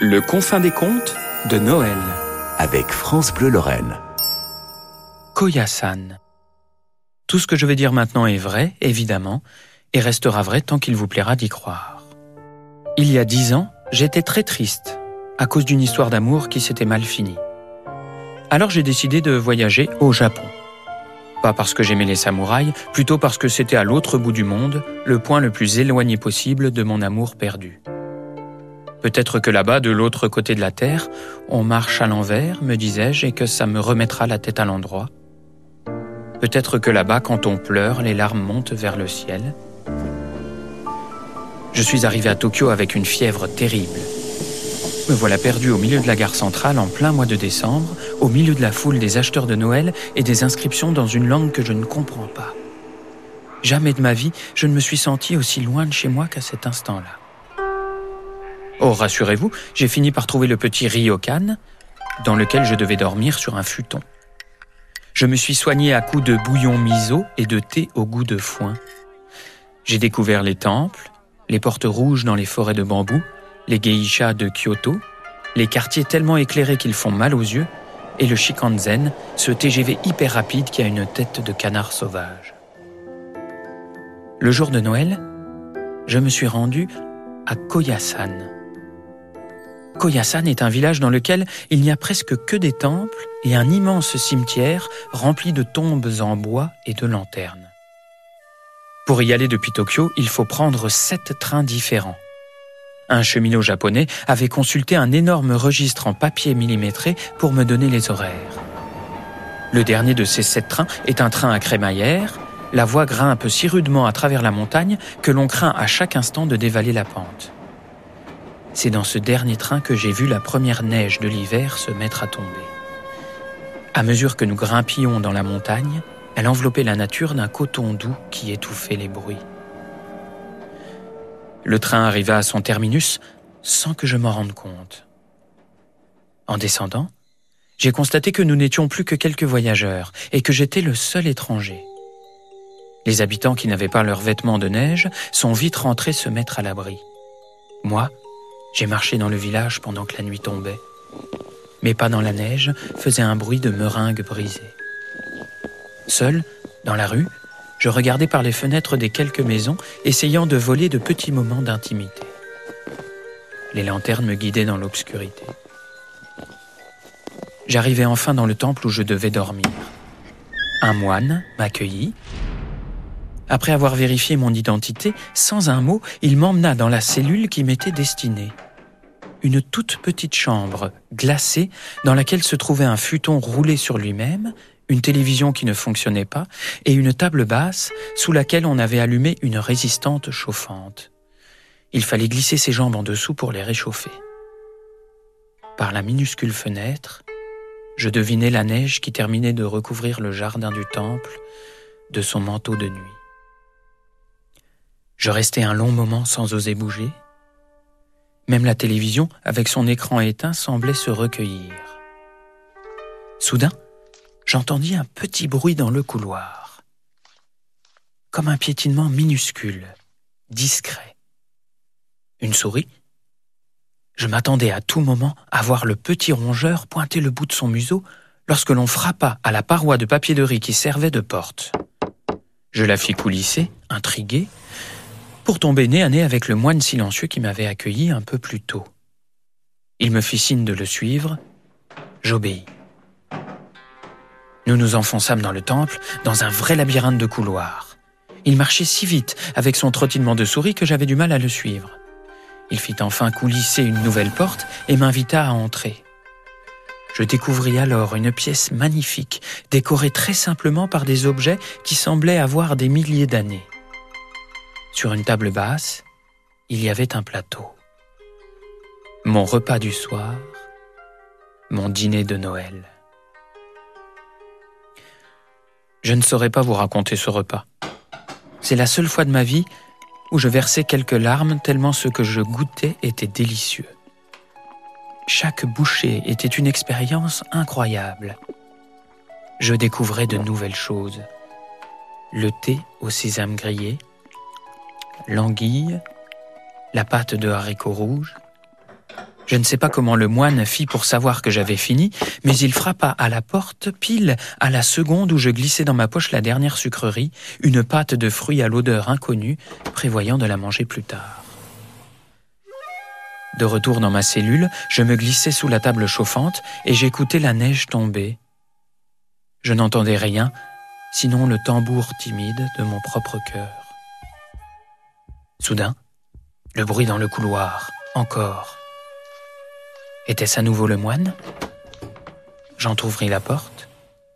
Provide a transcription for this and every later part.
Le confin des contes de Noël. avec France Bleu Lorraine. Koyasan. Tout ce que je vais dire maintenant est vrai, évidemment, et restera vrai tant qu'il vous plaira d'y croire. Il y a dix ans, j'étais très triste, à cause d'une histoire d'amour qui s'était mal finie. Alors j'ai décidé de voyager au Japon. Pas parce que j'aimais les samouraïs, plutôt parce que c'était à l'autre bout du monde, le point le plus éloigné possible de mon amour perdu. Peut-être que là-bas, de l'autre côté de la Terre, on marche à l'envers, me disais-je, et que ça me remettra la tête à l'endroit. Peut-être que là-bas, quand on pleure, les larmes montent vers le ciel. Je suis arrivé à Tokyo avec une fièvre terrible. Me voilà perdu au milieu de la gare centrale en plein mois de décembre, au milieu de la foule des acheteurs de Noël et des inscriptions dans une langue que je ne comprends pas. Jamais de ma vie, je ne me suis senti aussi loin de chez moi qu'à cet instant-là. Oh, rassurez-vous, j'ai fini par trouver le petit ryokan, dans lequel je devais dormir sur un futon. Je me suis soigné à coups de bouillon miso et de thé au goût de foin. J'ai découvert les temples, les portes rouges dans les forêts de bambou, les geishas de Kyoto, les quartiers tellement éclairés qu'ils font mal aux yeux, et le Shikansen, ce TGV hyper rapide qui a une tête de canard sauvage. Le jour de Noël, je me suis rendu à Koyasan. Koyasan est un village dans lequel il n'y a presque que des temples et un immense cimetière rempli de tombes en bois et de lanternes. Pour y aller depuis Tokyo, il faut prendre sept trains différents. Un cheminot japonais avait consulté un énorme registre en papier millimétré pour me donner les horaires. Le dernier de ces sept trains est un train à crémaillère. La voie grimpe si rudement à travers la montagne que l'on craint à chaque instant de dévaler la pente. C'est dans ce dernier train que j'ai vu la première neige de l'hiver se mettre à tomber. À mesure que nous grimpions dans la montagne, elle enveloppait la nature d'un coton doux qui étouffait les bruits. Le train arriva à son terminus sans que je m'en rende compte. En descendant, j'ai constaté que nous n'étions plus que quelques voyageurs et que j'étais le seul étranger. Les habitants qui n'avaient pas leurs vêtements de neige sont vite rentrés se mettre à l'abri. Moi, j'ai marché dans le village pendant que la nuit tombait. Mes pas dans la neige faisaient un bruit de meringues brisées. Seul, dans la rue, je regardais par les fenêtres des quelques maisons, essayant de voler de petits moments d'intimité. Les lanternes me guidaient dans l'obscurité. J'arrivais enfin dans le temple où je devais dormir. Un moine m'accueillit. Après avoir vérifié mon identité, sans un mot, il m'emmena dans la cellule qui m'était destinée. Une toute petite chambre, glacée, dans laquelle se trouvait un futon roulé sur lui-même, une télévision qui ne fonctionnait pas et une table basse sous laquelle on avait allumé une résistante chauffante. Il fallait glisser ses jambes en dessous pour les réchauffer. Par la minuscule fenêtre, je devinais la neige qui terminait de recouvrir le jardin du temple de son manteau de nuit. Je restais un long moment sans oser bouger. Même la télévision, avec son écran éteint, semblait se recueillir. Soudain, j'entendis un petit bruit dans le couloir, comme un piétinement minuscule, discret. Une souris Je m'attendais à tout moment à voir le petit rongeur pointer le bout de son museau lorsque l'on frappa à la paroi de papier de riz qui servait de porte. Je la fis coulisser, intrigué, pour tomber nez à nez avec le moine silencieux qui m'avait accueilli un peu plus tôt. Il me fit signe de le suivre, j'obéis. Nous nous enfonçâmes dans le temple, dans un vrai labyrinthe de couloirs. Il marchait si vite avec son trottinement de souris que j'avais du mal à le suivre. Il fit enfin coulisser une nouvelle porte et m'invita à entrer. Je découvris alors une pièce magnifique, décorée très simplement par des objets qui semblaient avoir des milliers d'années. Sur une table basse, il y avait un plateau. Mon repas du soir, mon dîner de Noël. Je ne saurais pas vous raconter ce repas. C'est la seule fois de ma vie où je versais quelques larmes tellement ce que je goûtais était délicieux. Chaque bouchée était une expérience incroyable. Je découvrais de nouvelles choses. Le thé au sésame grillé, l'anguille, la pâte de haricots rouges, Je ne sais pas comment le moine fit pour savoir que j'avais fini, mais il frappa à la porte pile à la seconde où je glissais dans ma poche la dernière sucrerie, une pâte de fruits à l'odeur inconnue, prévoyant de la manger plus tard. De retour dans ma cellule, je me glissais sous la table chauffante et j'écoutais la neige tomber. Je n'entendais rien, sinon le tambour timide de mon propre cœur. Soudain, le bruit dans le couloir, encore. Était-ce à nouveau le moine? J'entr'ouvris la porte,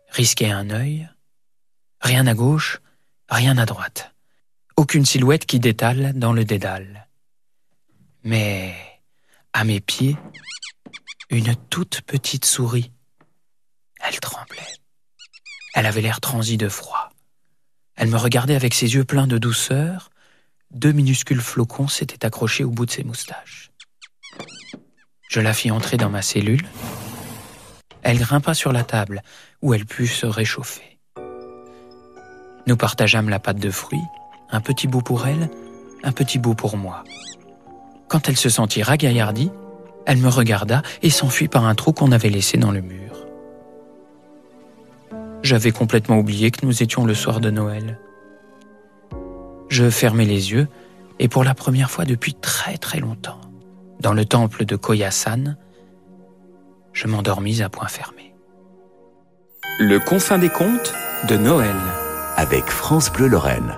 risquai un œil. Rien à gauche, rien à droite. Aucune silhouette qui détale dans le dédale. Mais à mes pieds, une toute petite souris. Elle tremblait. Elle avait l'air transie de froid. Elle me regardait avec ses yeux pleins de douceur. Deux minuscules flocons s'étaient accrochés au bout de ses moustaches. Je la fis entrer dans ma cellule. Elle grimpa sur la table où elle put se réchauffer. Nous partageâmes la pâte de fruits, un petit bout pour elle, un petit bout pour moi. Quand elle se sentit ragaillardie, elle me regarda et s'enfuit par un trou qu'on avait laissé dans le mur. J'avais complètement oublié que nous étions le soir de Noël. Je fermai les yeux et pour la première fois depuis très très longtemps, dans le temple de Koyasan, je m'endormis à point fermé. Le confin des contes de Noël avec France Bleu Lorraine.